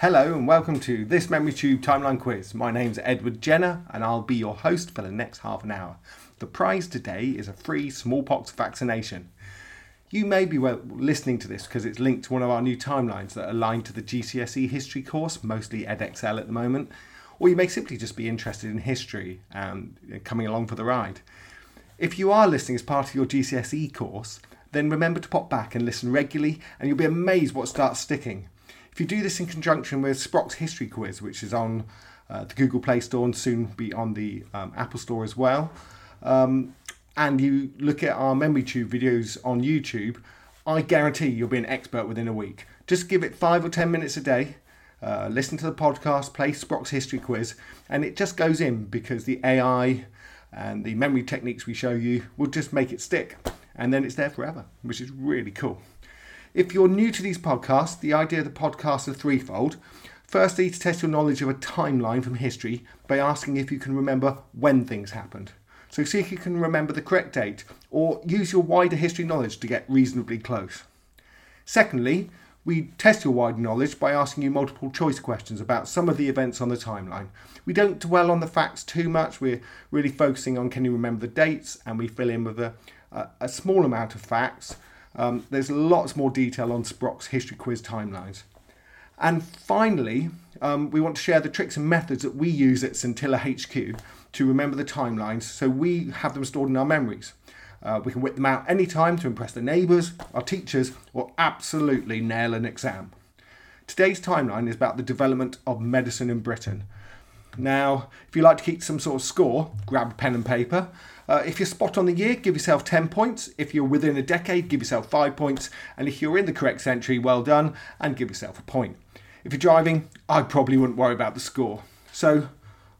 Hello and welcome to this Memory Tube Timeline Quiz. My name's Edward Jenner and I'll be your host for the next half an hour. The prize today is a free smallpox vaccination. You may be well listening to this because it's linked to one of our new timelines that are to the GCSE history course, mostly Edexcel at the moment, or you may simply just be interested in history and coming along for the ride. If you are listening as part of your GCSE course, then remember to pop back and listen regularly and you'll be amazed what starts sticking. If you do this in conjunction with Sproc's History Quiz, which is on uh, the Google Play Store and soon be on the um, Apple Store as well, um, and you look at our Memory Tube videos on YouTube, I guarantee you'll be an expert within a week. Just give it five or ten minutes a day, uh, listen to the podcast, play Sproc's History Quiz, and it just goes in because the AI and the memory techniques we show you will just make it stick, and then it's there forever, which is really cool. If you're new to these podcasts, the idea of the podcast is threefold. Firstly, to test your knowledge of a timeline from history by asking if you can remember when things happened. So, see if you can remember the correct date or use your wider history knowledge to get reasonably close. Secondly, we test your wider knowledge by asking you multiple choice questions about some of the events on the timeline. We don't dwell on the facts too much, we're really focusing on can you remember the dates, and we fill in with a, a, a small amount of facts um, there's lots more detail on Sproc's history quiz timelines. And finally, um, we want to share the tricks and methods that we use at Scintilla HQ to remember the timelines so we have them stored in our memories. Uh, we can whip them out anytime to impress the neighbours, our teachers, or absolutely nail an exam. Today's timeline is about the development of medicine in Britain. Now, if you like to keep some sort of score, grab pen and paper uh, if you're spot on the year, give yourself 10 points. If you're within a decade, give yourself 5 points. And if you're in the correct century, well done, and give yourself a point. If you're driving, I probably wouldn't worry about the score. So,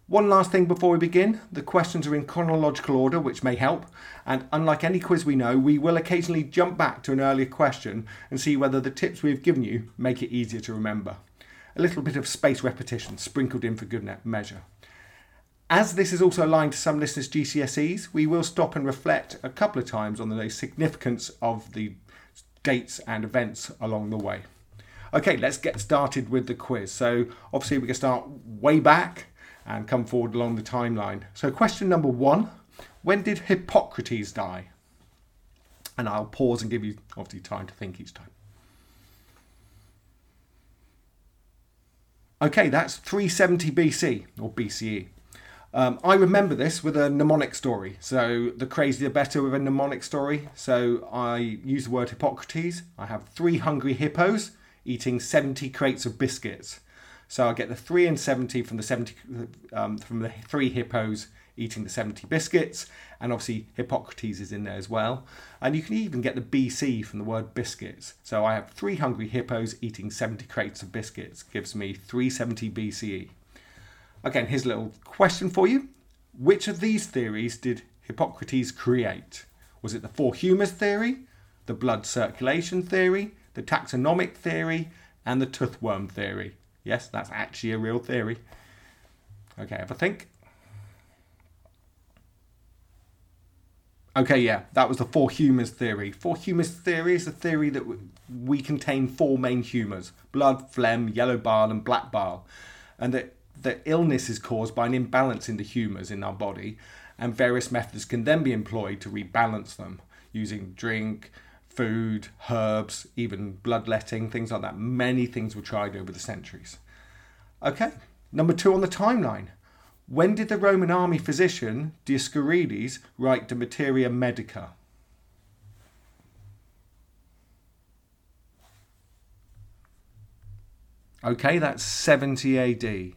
one last thing before we begin the questions are in chronological order, which may help. And unlike any quiz we know, we will occasionally jump back to an earlier question and see whether the tips we've given you make it easier to remember. A little bit of space repetition sprinkled in for good measure. As this is also aligned to some listeners' GCSEs, we will stop and reflect a couple of times on the significance of the dates and events along the way. Okay, let's get started with the quiz. So, obviously, we can start way back and come forward along the timeline. So, question number one When did Hippocrates die? And I'll pause and give you obviously time to think each time. Okay, that's 370 BC or BCE. Um, I remember this with a mnemonic story. So the crazier the better with a mnemonic story. So I use the word Hippocrates. I have three hungry hippos eating 70 crates of biscuits. So I get the three and 70 from the 70 um, from the three hippos eating the 70 biscuits, and obviously Hippocrates is in there as well. And you can even get the BC from the word biscuits. So I have three hungry hippos eating 70 crates of biscuits, gives me 370 BCE. Again, here's a little question for you. Which of these theories did Hippocrates create? Was it the four humours theory, the blood circulation theory, the taxonomic theory, and the toothworm theory? Yes, that's actually a real theory. Okay, have a think. Okay, yeah, that was the four humours theory. Four humours theory is a theory that we contain four main humours blood, phlegm, yellow bile, and black bile. And that that illness is caused by an imbalance in the humours in our body, and various methods can then be employed to rebalance them using drink, food, herbs, even bloodletting, things like that. Many things were tried over the centuries. Okay, number two on the timeline. When did the Roman army physician Dioscorides write De Materia Medica? Okay, that's 70 AD.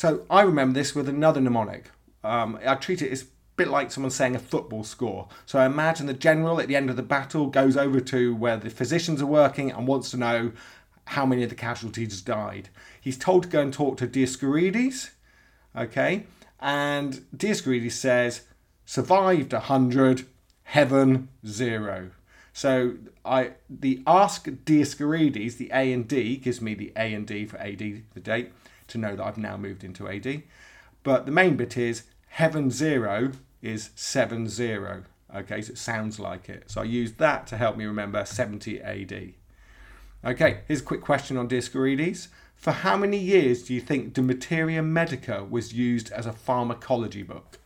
So I remember this with another mnemonic. Um, I treat it as a bit like someone saying a football score. So I imagine the general at the end of the battle goes over to where the physicians are working and wants to know how many of the casualties died. He's told to go and talk to Dioscorides, okay, and Dioscorides says, survived 100, heaven zero. So I the ask Dioscorides, the A and D gives me the A and D for AD, the date to know that I've now moved into AD. But the main bit is heaven zero is seven zero. Okay, so it sounds like it. So I used that to help me remember 70 AD. Okay, here's a quick question on Dioscorides. For how many years do you think De Materia Medica was used as a pharmacology book?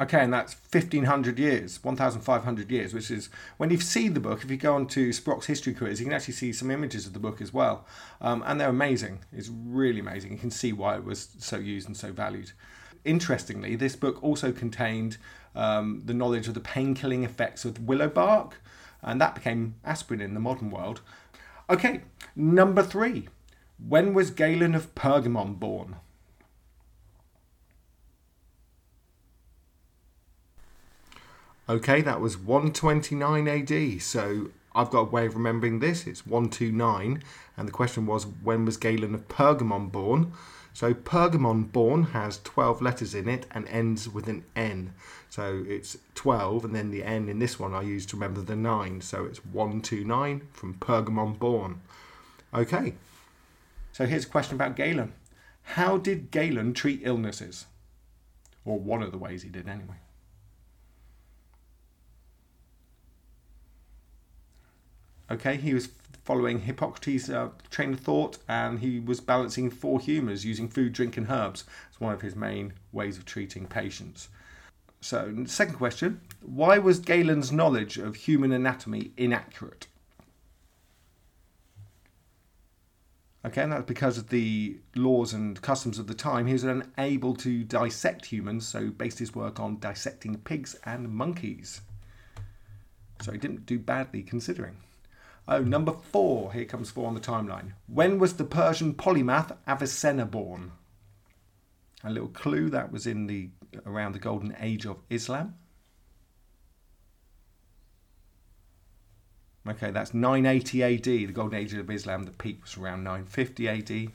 Okay, and that's 1500 years, 1500 years, which is when you see the book, if you go on to Sproc's History Quiz, you can actually see some images of the book as well. Um, and they're amazing. It's really amazing. You can see why it was so used and so valued. Interestingly, this book also contained um, the knowledge of the pain killing effects of willow bark, and that became aspirin in the modern world. Okay, number three. When was Galen of Pergamon born? Okay, that was 129 AD. So I've got a way of remembering this. It's 129. And the question was, when was Galen of Pergamon born? So Pergamon born has 12 letters in it and ends with an N. So it's 12, and then the N in this one I use to remember the 9. So it's 129 from Pergamon born. Okay. So here's a question about Galen. How did Galen treat illnesses? Or one of the ways he did, anyway. Okay, he was following Hippocrates' uh, train of thought, and he was balancing four humours using food, drink, and herbs as one of his main ways of treating patients. So, second question why was Galen's knowledge of human anatomy inaccurate? Okay, and that's because of the laws and customs of the time. He was unable to dissect humans, so based his work on dissecting pigs and monkeys. So he didn't do badly considering. Oh, number four. Here comes four on the timeline. When was the Persian polymath Avicenna born? A little clue that was in the around the golden age of Islam. Okay, that's 980 AD, the golden age of Islam. The peak was around 950 AD.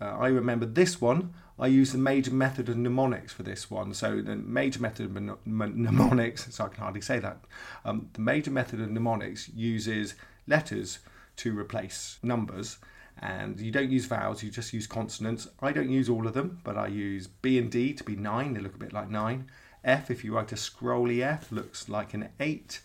Uh, I remember this one. I use the major method of mnemonics for this one. So the major method of mnemonics, so I can hardly say that. Um, the major method of mnemonics uses letters to replace numbers. And you don't use vowels you just use consonants. I don't use all of them but i use b and d to be nine. They look a bit like nine. F if you write a scrolly f looks like an eight.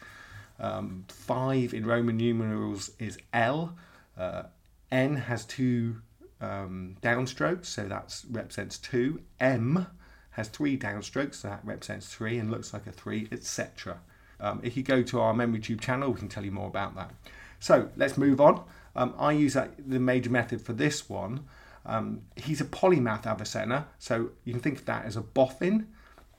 Um, five in roman numerals is l. Uh, n has two um, downstrokes so that represents two. M has three downstrokes so that represents three and looks like a three etc um, if you go to our memory tube channel we can tell you more about that so let's move on. Um, I use that, the major method for this one. Um, he's a polymath Avicenna, so you can think of that as a boffin.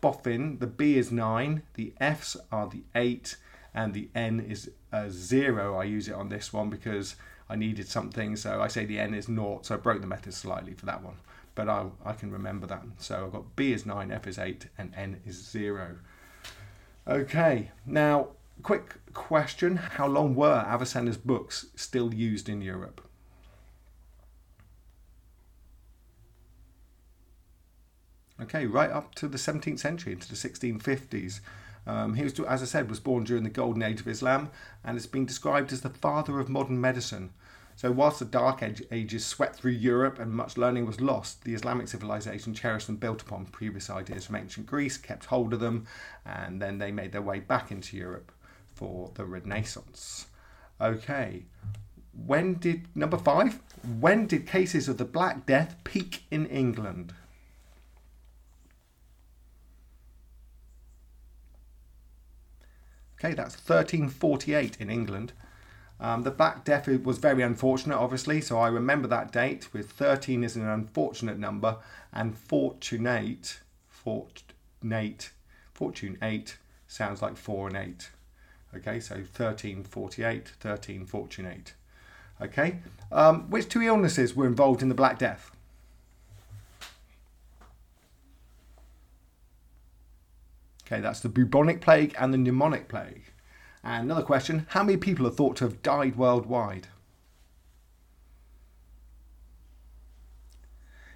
Boffin, the B is 9, the F's are the 8, and the N is a 0. I use it on this one because I needed something, so I say the N is 0, so I broke the method slightly for that one. But I, I can remember that. So I've got B is 9, F is 8, and N is 0. Okay, now quick question How long were Avicenna's books still used in Europe? Okay, right up to the 17th century, into the 1650s. Um, he was, as I said, was born during the golden age of Islam and it's been described as the father of modern medicine. So, whilst the Dark Ages swept through Europe and much learning was lost, the Islamic civilization cherished and built upon previous ideas from ancient Greece, kept hold of them, and then they made their way back into Europe for the Renaissance. Okay, when did number five? When did cases of the Black Death peak in England? Okay, that's 1348 in England. Um, the Black Death was very unfortunate, obviously, so I remember that date with 13 is an unfortunate number and fortunate, fortunate, fortune 8 sounds like 4 and 8. Okay, so 1348, 1348. Okay, um, which two illnesses were involved in the Black Death? Okay, that's the bubonic plague and the pneumonic plague. And another question how many people are thought to have died worldwide?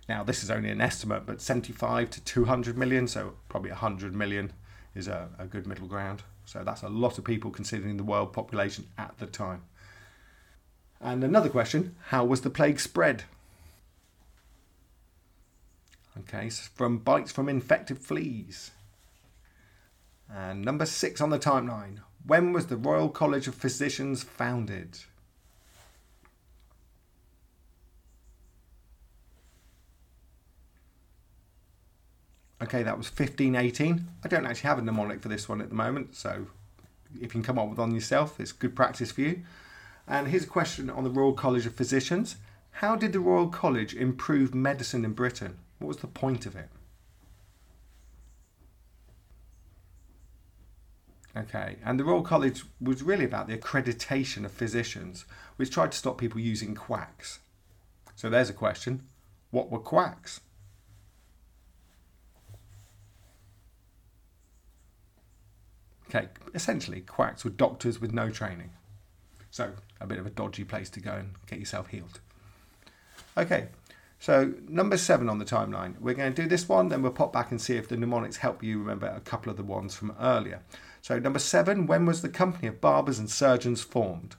Now, this is only an estimate, but 75 to 200 million, so probably 100 million is a, a good middle ground. So that's a lot of people considering the world population at the time. And another question how was the plague spread? Okay, so from bites from infected fleas. And number six on the timeline When was the Royal College of Physicians founded? Okay, that was 1518. I don't actually have a mnemonic for this one at the moment, so if you can come up with one yourself, it's good practice for you. And here's a question on the Royal College of Physicians. How did the Royal College improve medicine in Britain? What was the point of it? Okay, and the Royal College was really about the accreditation of physicians, which tried to stop people using quacks. So there's a question what were quacks? Okay, essentially, quacks were doctors with no training. So, a bit of a dodgy place to go and get yourself healed. Okay, so number seven on the timeline. We're going to do this one, then we'll pop back and see if the mnemonics help you remember a couple of the ones from earlier. So, number seven, when was the company of barbers and surgeons formed?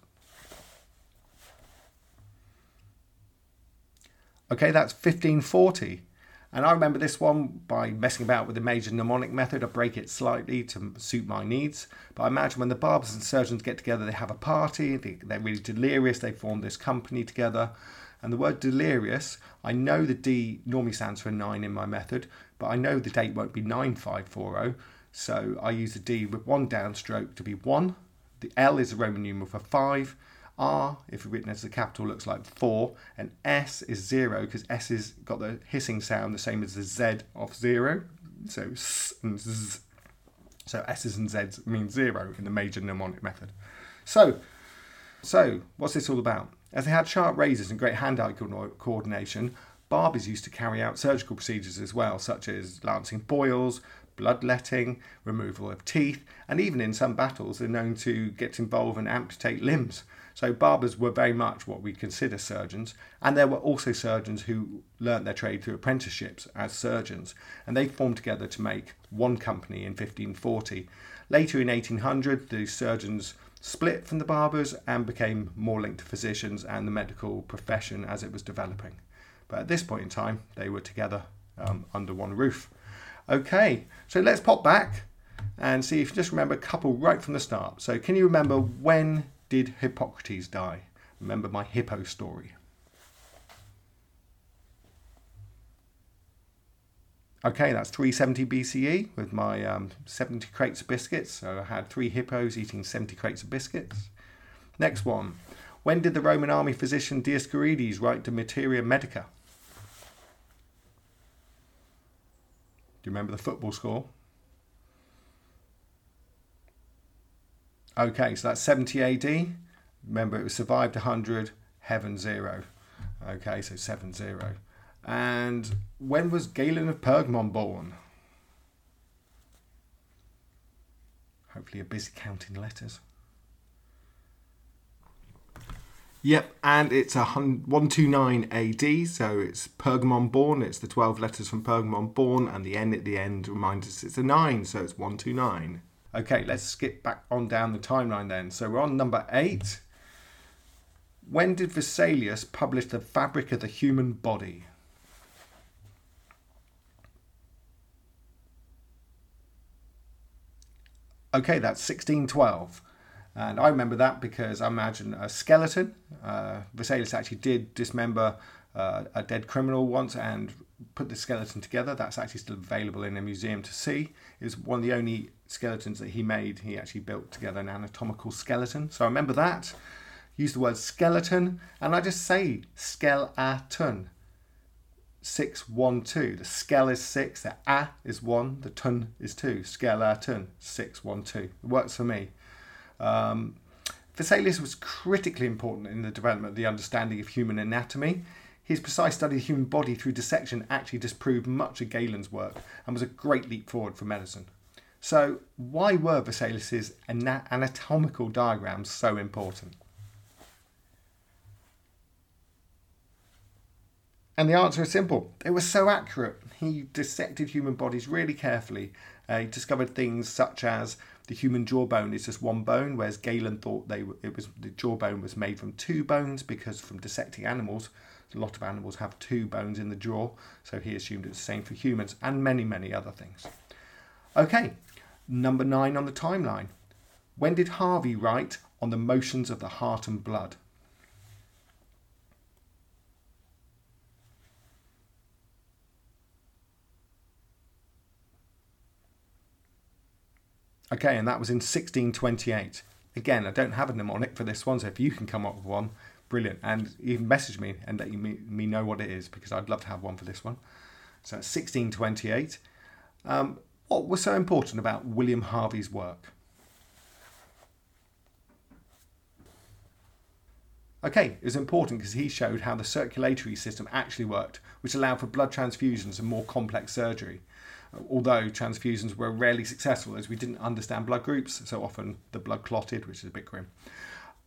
Okay, that's 1540. And I remember this one by messing about with the major mnemonic method. I break it slightly to suit my needs. But I imagine when the barbers and surgeons get together, they have a party, they, they're really delirious, they form this company together. And the word delirious, I know the D normally stands for 9 in my method, but I know the date won't be 9540. So I use the D with one downstroke to be 1. The L is a Roman numeral for 5 R, if written as a capital, looks like 4, and S is 0 because S has got the hissing sound the same as the Z of 0. So S and Z. So S's and Z's mean 0 in the major mnemonic method. So, so what's this all about? As they had sharp razors and great hand-eye coordination, barbers used to carry out surgical procedures as well, such as lancing boils, bloodletting, removal of teeth, and even in some battles, they're known to get involved and amputate limbs. So barbers were very much what we consider surgeons, and there were also surgeons who learnt their trade through apprenticeships as surgeons, and they formed together to make one company in 1540. Later in 1800, the surgeons split from the barbers and became more linked to physicians and the medical profession as it was developing. But at this point in time, they were together um, under one roof. Okay, so let's pop back and see if you just remember a couple right from the start. So, can you remember when did Hippocrates die? Remember my hippo story. Okay, that's 370 BCE with my um, 70 crates of biscuits. So I had three hippos eating 70 crates of biscuits. Next one. When did the Roman army physician Dioscorides write De Materia Medica? Do you remember the football score? Okay, so that's 70 AD. Remember, it was survived 100, heaven 0. Okay, so 7 0. And when was Galen of Pergamon born? Hopefully, you're busy counting letters. Yep, and it's a 129 AD, so it's Pergamon born. It's the 12 letters from Pergamon born, and the N at the end reminds us it's a 9, so it's 129. Okay, let's skip back on down the timeline then. So we're on number 8. When did Vesalius publish The Fabric of the Human Body? Okay, that's 1612. And I remember that because I imagine a skeleton. Uh, Vesalius actually did dismember uh, a dead criminal once and put the skeleton together. That's actually still available in a museum to see. Was one of the only skeletons that he made. He actually built together an anatomical skeleton. So I remember that. Use the word skeleton, and I just say skeleton. Six, one, two. The skell is six, the a is one, the ton is two. Skeleton, six, one, two. It works for me. Um, Vesalius was critically important in the development of the understanding of human anatomy. His precise study of the human body through dissection actually disproved much of Galen's work and was a great leap forward for medicine. So, why were Vesalius's anatomical diagrams so important? And the answer is simple. They were so accurate. He dissected human bodies really carefully. Uh, he discovered things such as the human jawbone is just one bone, whereas Galen thought they it was the jawbone was made from two bones because from dissecting animals, a lot of animals have two bones in the jaw, so he assumed it's the same for humans and many many other things. Okay, number nine on the timeline. When did Harvey write on the motions of the heart and blood? Okay, and that was in 1628. Again, I don't have a mnemonic for this one, so if you can come up with one, brilliant. And even message me and let me, me know what it is because I'd love to have one for this one. So 1628. Um, what was so important about William Harvey's work? Okay, it was important because he showed how the circulatory system actually worked, which allowed for blood transfusions and more complex surgery although transfusions were rarely successful as we didn't understand blood groups, so often the blood clotted, which is a bit grim.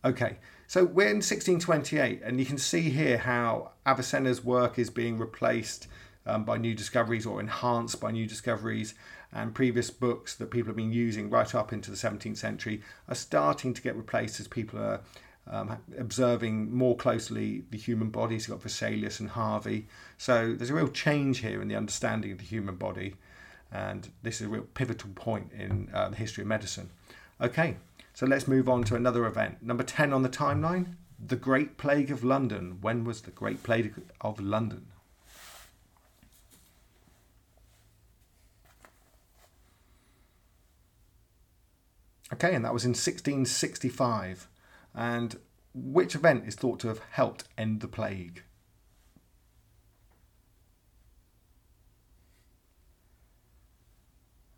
Okay, so we're in 1628, and you can see here how Avicenna's work is being replaced um, by new discoveries or enhanced by new discoveries, and previous books that people have been using right up into the 17th century are starting to get replaced as people are um, observing more closely the human body. So you've got Vesalius and Harvey. So there's a real change here in the understanding of the human body and this is a real pivotal point in uh, the history of medicine. Okay, so let's move on to another event. Number 10 on the timeline the Great Plague of London. When was the Great Plague of London? Okay, and that was in 1665. And which event is thought to have helped end the plague?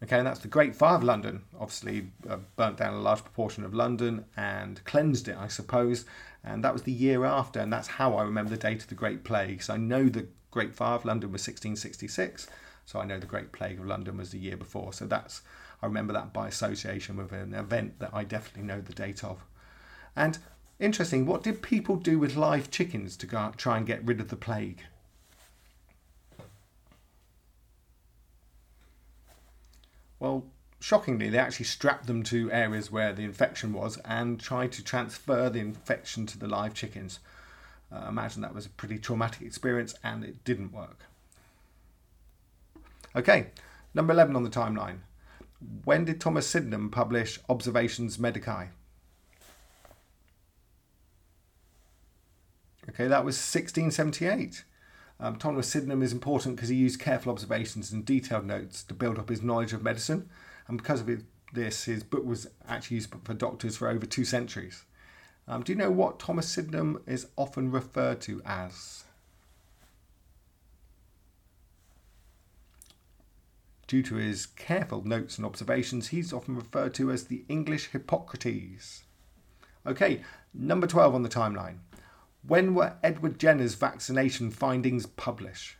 Okay, and that's the Great Fire of London. Obviously, uh, burnt down a large proportion of London and cleansed it, I suppose. And that was the year after, and that's how I remember the date of the Great Plague. So I know the Great Fire of London was 1666, so I know the Great Plague of London was the year before. So that's I remember that by association with an event that I definitely know the date of. And interesting, what did people do with live chickens to go try and get rid of the plague? Well, shockingly, they actually strapped them to areas where the infection was and tried to transfer the infection to the live chickens. Uh, imagine that was a pretty traumatic experience and it didn't work. Okay, number 11 on the timeline. When did Thomas Sydenham publish Observations Medicae? Okay, that was 1678. Um, Thomas Sydenham is important because he used careful observations and detailed notes to build up his knowledge of medicine, and because of this, his book was actually used for doctors for over two centuries. Um, do you know what Thomas Sydenham is often referred to as? Due to his careful notes and observations, he's often referred to as the English Hippocrates. Okay, number 12 on the timeline. When were Edward Jenner's vaccination findings published?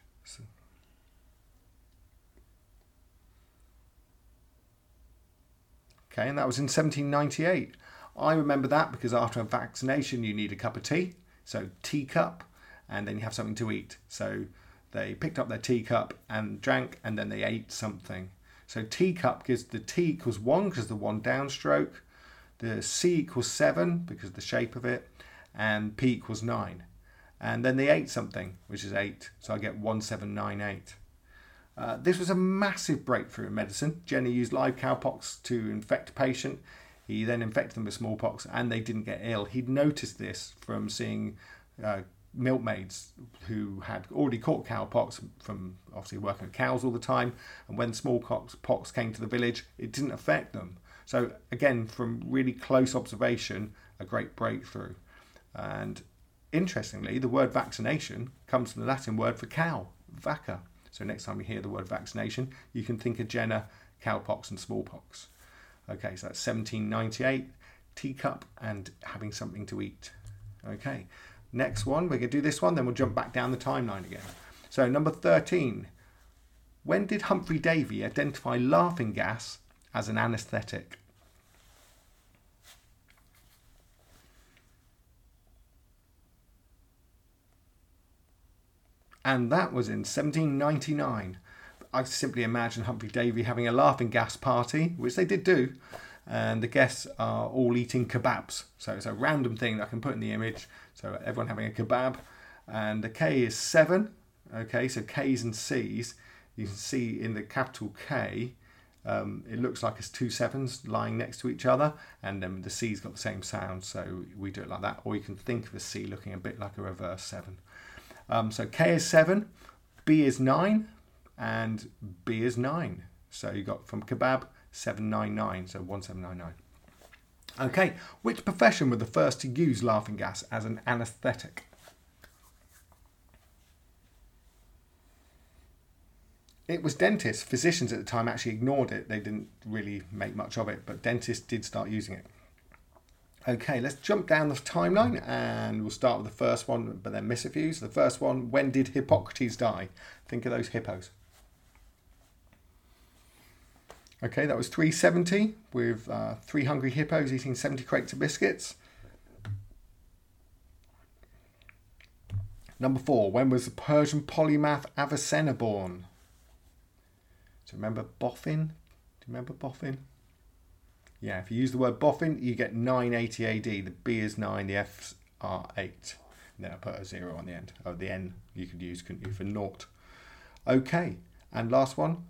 Okay, and that was in 1798. I remember that because after a vaccination, you need a cup of tea. So, teacup, and then you have something to eat. So, they picked up their teacup and drank, and then they ate something. So, teacup gives the T equals 1 because the 1 downstroke, the C equals 7 because the shape of it, and p equals 9. And then they ate something, which is 8, so I get 1798. Uh, this was a massive breakthrough in medicine. Jenner used live cowpox to infect a patient. He then infected them with smallpox and they didn't get ill. He'd noticed this from seeing uh, milkmaids who had already caught cowpox from obviously working with cows all the time. And when smallpox pox came to the village, it didn't affect them. So, again, from really close observation, a great breakthrough. And interestingly, the word vaccination comes from the Latin word for cow, vacca. So next time you hear the word vaccination, you can think of Jenner, cowpox, and smallpox. Okay, so that's 1798, teacup, and having something to eat. Okay, next one, we're going to do this one, then we'll jump back down the timeline again. So, number 13. When did Humphry Davy identify laughing gas as an anaesthetic? And that was in 1799. I simply imagine Humphry Davy having a laughing gas party, which they did do, and the guests are all eating kebabs. So it's a random thing that I can put in the image. So everyone having a kebab, and the K is seven. Okay, so K's and C's. You can see in the capital K, Um, it looks like it's two sevens lying next to each other, and then the C's got the same sound, so we do it like that. Or you can think of a C looking a bit like a reverse seven. Um, so K is seven, B is nine, and B is nine. So you got from kebab 799, so 1799. Okay, which profession were the first to use laughing gas as an anaesthetic? It was dentists. Physicians at the time actually ignored it. They didn't really make much of it, but dentists did start using it. Okay, let's jump down the timeline and we'll start with the first one, but then miss a few. So the first one, when did Hippocrates die? Think of those hippos. Okay, that was 370 with uh, three hungry hippos eating 70 crates of biscuits. Number four, when was the Persian polymath Avicenna born? Do you remember Boffin? Do you remember Boffin? Yeah, if you use the word boffin, you get 980 AD. The B is 9, the F's are 8. And then I put a 0 on the end. Oh, the N you could use, couldn't you, for naught. Okay, and last one.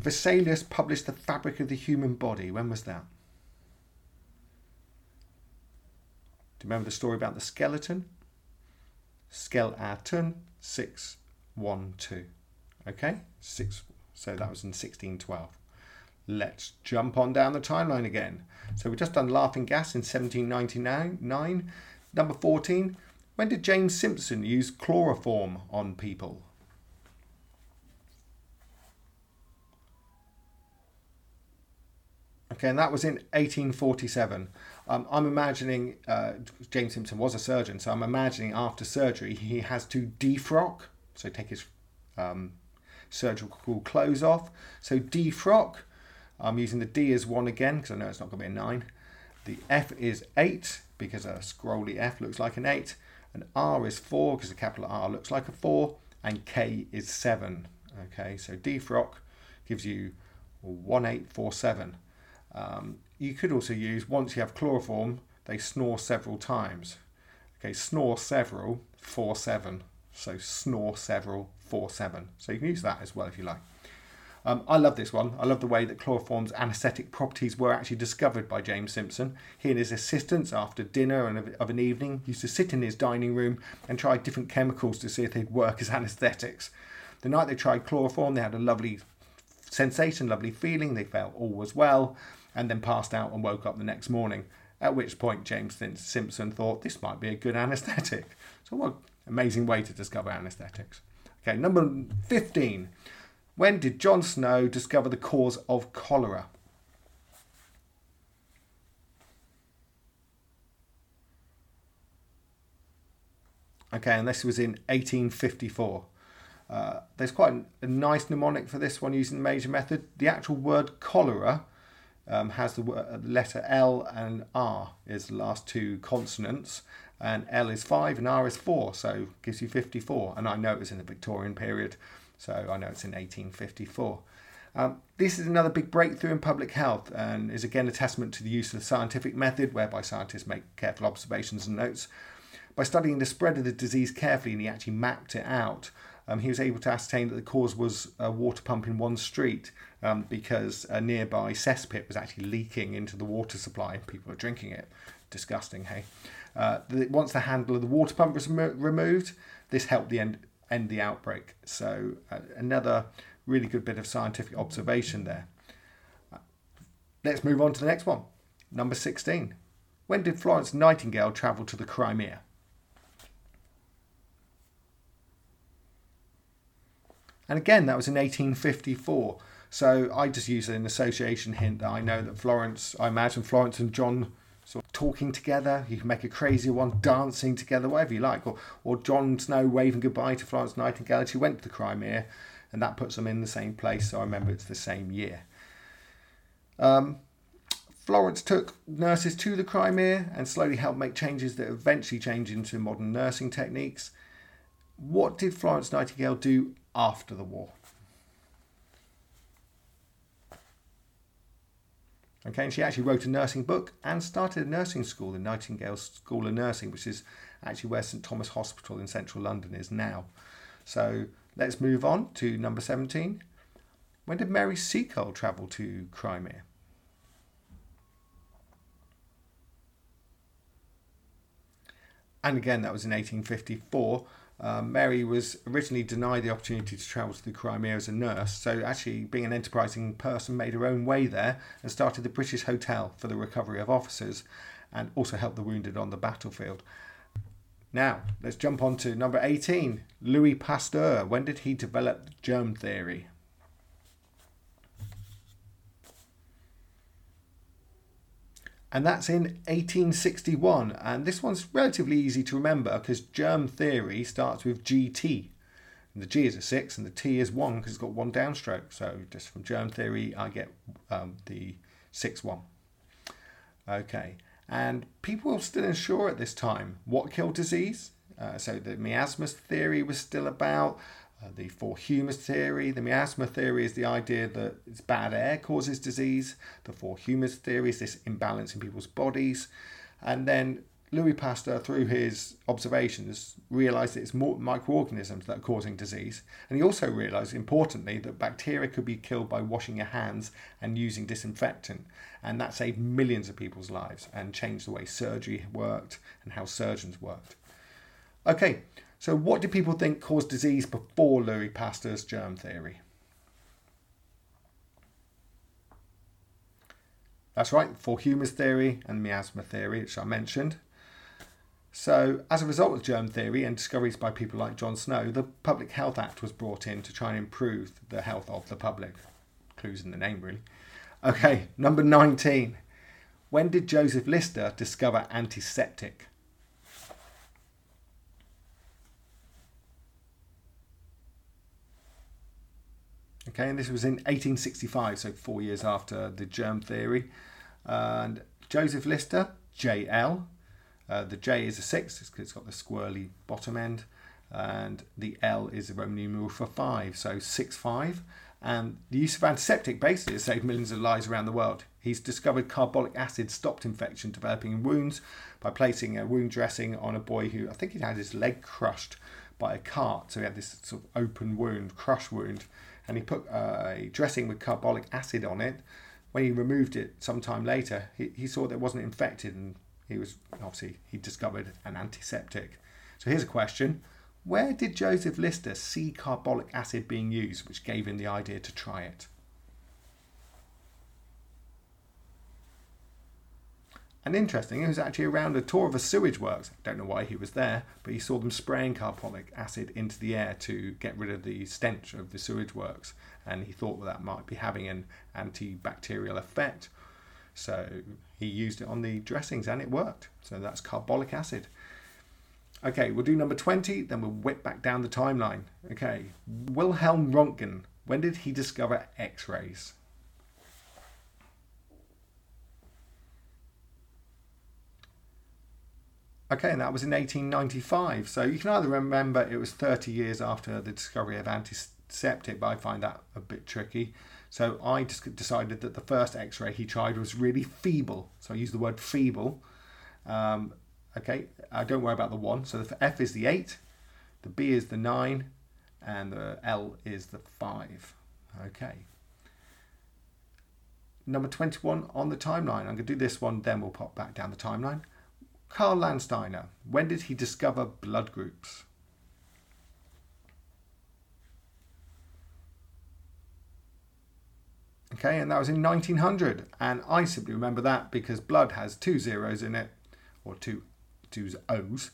Vesalius published The Fabric of the Human Body. When was that? Do you remember the story about the skeleton? Skeleton 612. Okay, 6 so that was in 1612. Let's jump on down the timeline again. So we've just done laughing gas in 1799. Number 14. When did James Simpson use chloroform on people? Okay, and that was in 1847. Um, I'm imagining uh, James Simpson was a surgeon, so I'm imagining after surgery he has to defrock, so take his um, surgical clothes off. So defrock, I'm using the D as 1 again because I know it's not going to be a 9. The F is 8 because a scrolly F looks like an 8. And R is 4 because a capital R looks like a 4. And K is 7. Okay, so defrock gives you 1847. Um, you could also use, once you have chloroform, they snore several times. Okay, snore several, 4 7. So snore several, 4 7. So you can use that as well if you like. Um, I love this one. I love the way that chloroform's anaesthetic properties were actually discovered by James Simpson. He and his assistants, after dinner and of an evening, used to sit in his dining room and try different chemicals to see if they'd work as anaesthetics. The night they tried chloroform, they had a lovely sensation, lovely feeling. They felt all was well, and then passed out and woke up the next morning. At which point, James Simpson thought this might be a good anaesthetic. So, what amazing way to discover anaesthetics. Okay, number 15. When did John Snow discover the cause of cholera? Okay, and this was in 1854. Uh, there's quite a, nice mnemonic for this one using the major method. The actual word cholera um, has the word, letter L and R is the last two consonants, and L is 5 and R is 4, so gives you 54. And I know it was in the Victorian period, so I know it's in 1854. Um, this is another big breakthrough in public health and is again a testament to the use of the scientific method whereby scientists make careful observations and notes. By studying the spread of the disease carefully, and he actually mapped it out, um, he was able to ascertain that the cause was a water pump in one street um, because a nearby cesspit was actually leaking into the water supply and people were drinking it. Disgusting, hey? Uh, the, once the handle of the water pump was removed, this helped the end, end the outbreak. So uh, another really good bit of scientific observation there. Uh, let's move on to the next one. Number 16. When did Florence Nightingale travel to the Crimea? And again, that was in 1854. So I just use an association hint that I know that Florence, I imagine Florence and John sort of talking together. You can make a crazy one, dancing together, whatever you like. Or, or John Snow waving goodbye to Florence Nightingale. She went to the Crimea, and that puts them in the same place. So I remember it's the same year. Um, Florence took nurses to the Crimea and slowly helped make changes that eventually changed into modern nursing techniques. What did Florence Nightingale do after the war? Okay, and she actually wrote a nursing book and started a nursing school, the Nightingale School of Nursing, which is actually where St Thomas Hospital in central London is now. So let's move on to number 17. When did Mary Seacole travel to Crimea? And again, that was in 1854. Uh, Mary was originally denied the opportunity to travel to the Crimea as a nurse, so actually, being an enterprising person, made her own way there and started the British Hotel for the recovery of officers and also helped the wounded on the battlefield. Now, let's jump on to number 18 Louis Pasteur. When did he develop germ theory? And that's in 1861. And this one's relatively easy to remember because germ theory starts with GT. And the G is a 6 and the T is 1 because it's got one downstroke. So just from germ theory, I get um, the 6 1. Okay, and people were still unsure at this time what killed disease. Uh, so the miasma theory was still about. Uh, the four humours theory, the miasma theory is the idea that it's bad air causes disease. The four humours theory is this imbalance in people's bodies. And then Louis Pasteur, through his observations, realized that it's more microorganisms that are causing disease. And he also realized, importantly, that bacteria could be killed by washing your hands and using disinfectant. And that saved millions of people's lives and changed the way surgery worked and how surgeons worked. Okay, so, what do people think caused disease before Louis Pasteur's germ theory? That's right, four humours theory and miasma theory, which I mentioned. So, as a result of germ theory and discoveries by people like John Snow, the Public Health Act was brought in to try and improve the health of the public. Clues in the name, really. Okay, number 19. When did Joseph Lister discover antiseptic? Okay, and this was in 1865, so four years after the germ theory. And Joseph Lister, JL. Uh, the J is a six because it's got the squirrely bottom end, and the L is the Roman numeral for five, so six five. And the use of antiseptic basically has saved millions of lives around the world. He's discovered carbolic acid stopped infection developing in wounds by placing a wound dressing on a boy who I think he had his leg crushed by a cart, so he had this sort of open wound, crush wound and he put a dressing with carbolic acid on it. When he removed it sometime later, he, he saw that it wasn't infected, and he was obviously he discovered an antiseptic. So here's a question: Where did Joseph Lister see carbolic acid being used, which gave him the idea to try it? And interesting, he was actually around a tour of a sewage works. I don't know why he was there, but he saw them spraying carbolic acid into the air to get rid of the stench of the sewage works. And he thought that, that might be having an antibacterial effect. So he used it on the dressings and it worked. So that's carbolic acid. Okay, we'll do number 20, then we'll whip back down the timeline. Okay, Wilhelm Röntgen, when did he discover X rays? Okay, and that was in 1895. So you can either remember it was 30 years after the discovery of antiseptic, but I find that a bit tricky. So I just decided that the first x ray he tried was really feeble. So I use the word feeble. Um, okay, I don't worry about the one. So the F is the 8, the B is the 9, and the L is the 5. Okay. Number 21 on the timeline. I'm going to do this one, then we'll pop back down the timeline. Karl Landsteiner, when did he discover blood groups? Okay, and that was in 1900. And I simply remember that because blood has two zeros in it, or two, two O's.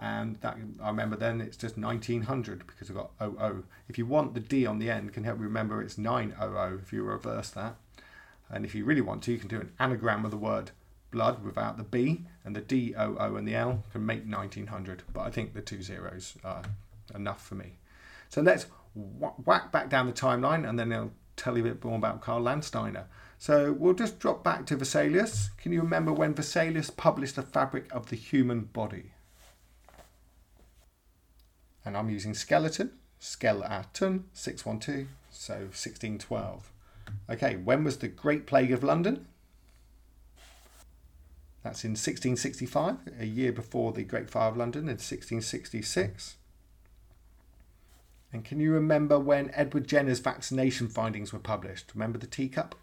And that I remember then it's just 1900 because I've got 00. If you want the D on the end, can help you remember it's 900 if you reverse that. And if you really want to, you can do an anagram of the word blood without the B, and the D, O, O, and the L can make 1900, but I think the two zeros are enough for me. So let's whack back down the timeline, and then I'll tell you a bit more about Karl Landsteiner. So we'll just drop back to Vesalius. Can you remember when Vesalius published the fabric of the human body? And I'm using skeleton, skeleton, 612, so 1612. Okay, when was the Great Plague of London? That's in 1665, a year before the Great Fire of London in 1666. And can you remember when Edward Jenner's vaccination findings were published? Remember the teacup?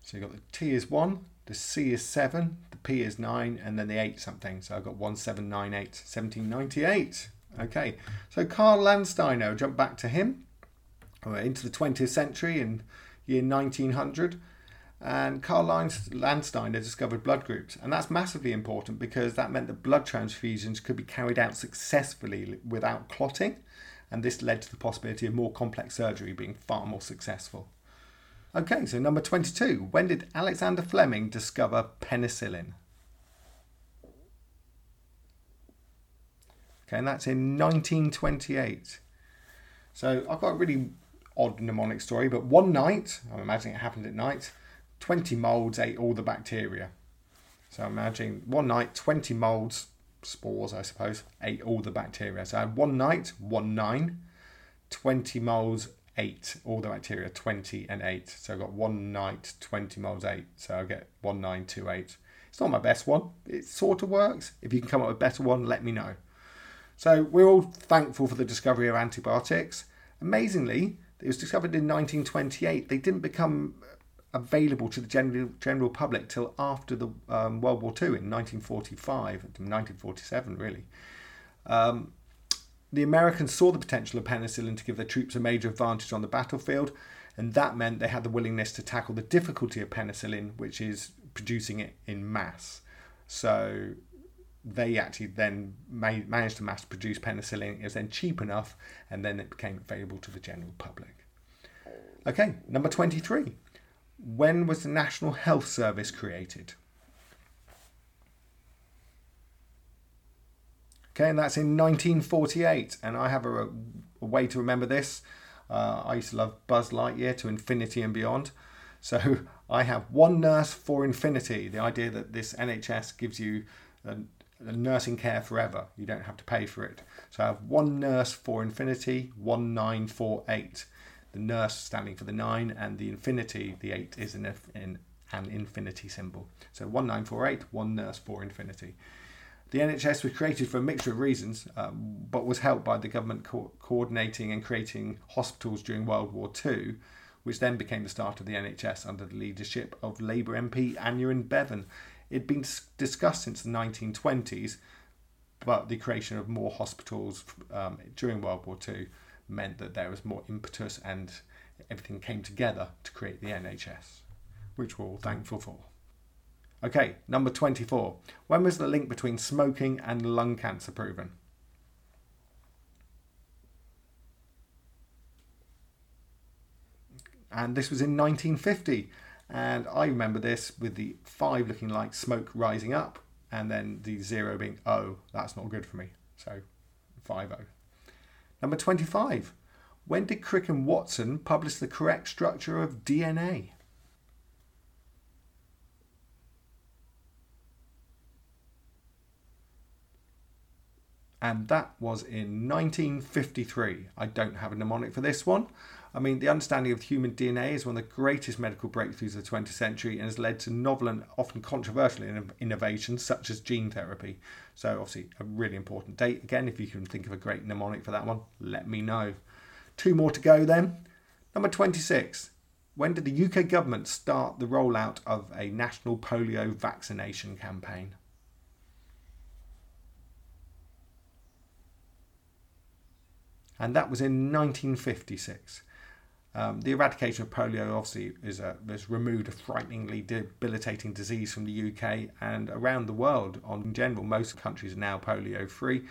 So you've got the T is 1, the C is 7, the P is 9, and then the 8 something. So I've got 1798, 1798. Okay, so Karl Landsteiner, jump back to him, into the 20th century in year 1900. And Karl Landsteiner discovered blood groups. And that's massively important because that meant that blood transfusions could be carried out successfully without clotting. And this led to the possibility of more complex surgery being far more successful. Okay, so number 22. When did Alexander Fleming discover penicillin? Okay, and that's in 1928. So I've got a really odd mnemonic story, but one night, I'm imagining it happened at night, 20 molds ate all the bacteria. So I'm one night, 20 molds, spores I suppose, ate all the bacteria. So I had one night, one nine, 20 molds, eight, all the bacteria, 20 and eight. So I've got one night, 20 molds, eight. So I get one nine, two eight. It's not my best one. It sort of works. If you can come up with a better one, let me know. So we're all thankful for the discovery of antibiotics. Amazingly, it was discovered in 1928. They didn't become available to the general, general public till after the um, World War II in 1945, 1947 really. Um, the Americans saw the potential of penicillin to give their troops a major advantage on the battlefield, and that meant they had the willingness to tackle the difficulty of penicillin, which is producing it in mass. So they actually then made, managed to mass produce penicillin. It was then cheap enough, and then it became available to the general public. Okay, number 23. When was the National Health Service created? Okay, and that's in 1948, and I have a, a way to remember this. Uh, I used to love Buzz Lightyear to infinity and beyond. So I have one nurse for infinity. The idea that this NHS gives you a, nursing care forever. You don't have to pay for it. So I have one nurse for infinity, 1948. The nurse standing for the nine, and the infinity, the eight, is an, in, an infinity symbol. So 1948, one nurse for infinity. The NHS was created for a mixture of reasons, um, but was helped by the government co- coordinating and creating hospitals during World War II, which then became the start of the NHS under the leadership of Labour MP Aneurin Bevan It'd been discussed since the 1920s, but the creation of more hospitals um, during World War II meant that there was more impetus and everything came together to create the NHS, which we're all thankful for. Okay, number 24. When was the link between smoking and lung cancer proven? And this was in 1950. And I remember this with the five looking like smoke rising up and then the zero being oh, that's not good for me. So 5 0. Number 25. When did Crick and Watson publish the correct structure of DNA? and that was in 1953. I don't have a mnemonic for this one. I mean, the understanding of human DNA is one of the greatest medical breakthroughs of the 20th century and has led to novel and often controversial innovations such as gene therapy. So, obviously, a really important date. Again, if you can think of a great mnemonic for that one, let me know. Two more to go then. Number 26. When did the UK government start the rollout of a national polio vaccination campaign? and that was in 1956. Um, the eradication of polio obviously is a, has removed a frighteningly debilitating disease from the UK and around the world. On in general, most countries are now polio free,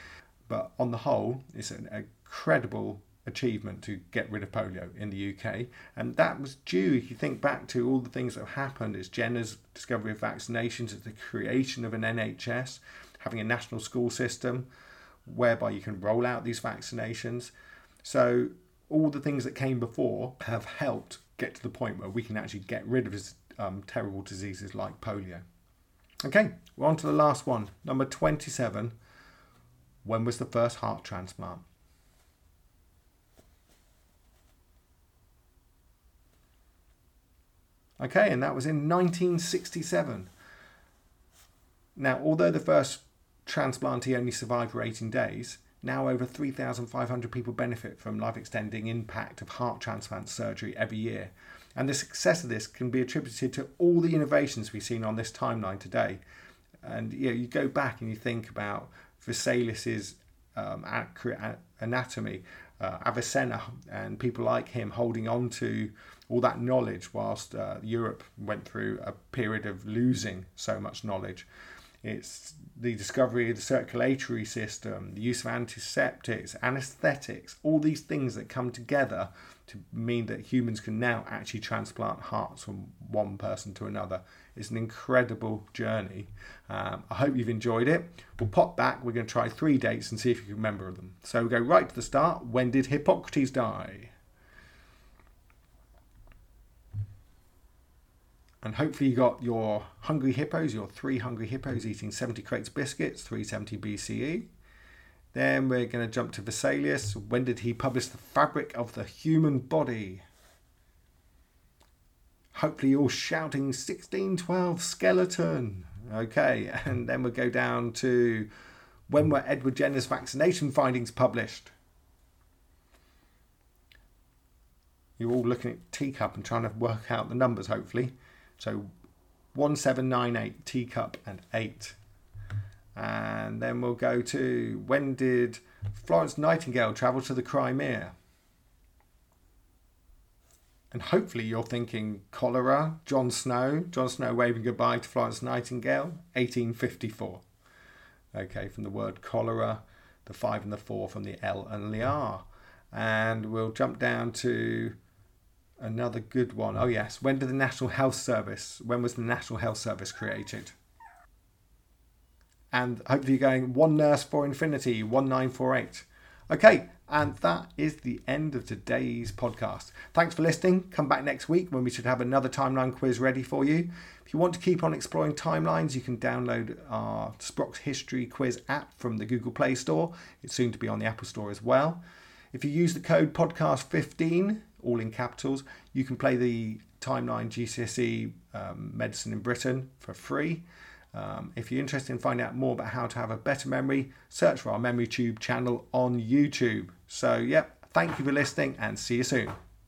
but on the whole, it's an incredible achievement to get rid of polio in the UK, and that was due. If you think back to all the things that have happened, it's Jenner's discovery of vaccinations, it's the creation of an NHS, having a national school system whereby you can roll out these vaccinations. So all the things that came before have helped get to the point where we can actually get rid of um, terrible diseases like polio. Okay, we're on to the last one. Number 27. When was the first heart transplant? Okay, and that was in 1967. Now, although the first transplantee only survived for 18 days, Now, over 3,500 people benefit from life extending impact of heart transplant surgery every year. And the success of this can be attributed to all the innovations we've seen on this timeline today. And you, know, you go back and you think about Vesalius's um, accurate anatomy, uh, Avicenna, and people like him holding on to all that knowledge whilst uh, Europe went through a period of losing so much knowledge. It's the discovery of the circulatory system, the use of antiseptics, anesthetics, all these things that come together to mean that humans can now actually transplant hearts from one person to another. It's an incredible journey. Um, I hope you've enjoyed it. We'll pop back. We're going to try three dates and see if you can remember them. So we go right to the start. When did Hippocrates die? And hopefully you got your hungry hippos, your three hungry hippos eating 70 crates biscuits, 370 BCE. Then we're going to jump to Vesalius. When did he publish the fabric of the human body? Hopefully you're shouting 1612 skeleton. Okay, and then we'll go down to when were Edward Jenner's vaccination findings published? You're all looking at teacup and trying to work out the numbers, hopefully. So 1798, teacup, and 8. And then we'll go to when did Florence Nightingale travel to the Crimea? And hopefully you're thinking cholera, John Snow, John Snow waving goodbye to Florence Nightingale, 1854. Okay, from the word cholera, the 5 and the 4 from the L and the R. And we'll jump down to Another good one. Oh yes. When did the National Health Service? When was the National Health Service created? And hopefully you're going one nurse for infinity, 1948. Okay, and that is the end of today's podcast. Thanks for listening. Come back next week when we should have another timeline quiz ready for you. If you want to keep on exploring timelines, you can download our Sproc's History Quiz app from the Google Play Store. It's soon to be on the Apple Store as well. If you use the code podcast15, all in capitals. You can play the Timeline GCSE um, Medicine in Britain for free. Um, if you're interested in finding out more about how to have a better memory, search for our MemoryTube channel on YouTube. So, yep, thank you for listening and see you soon.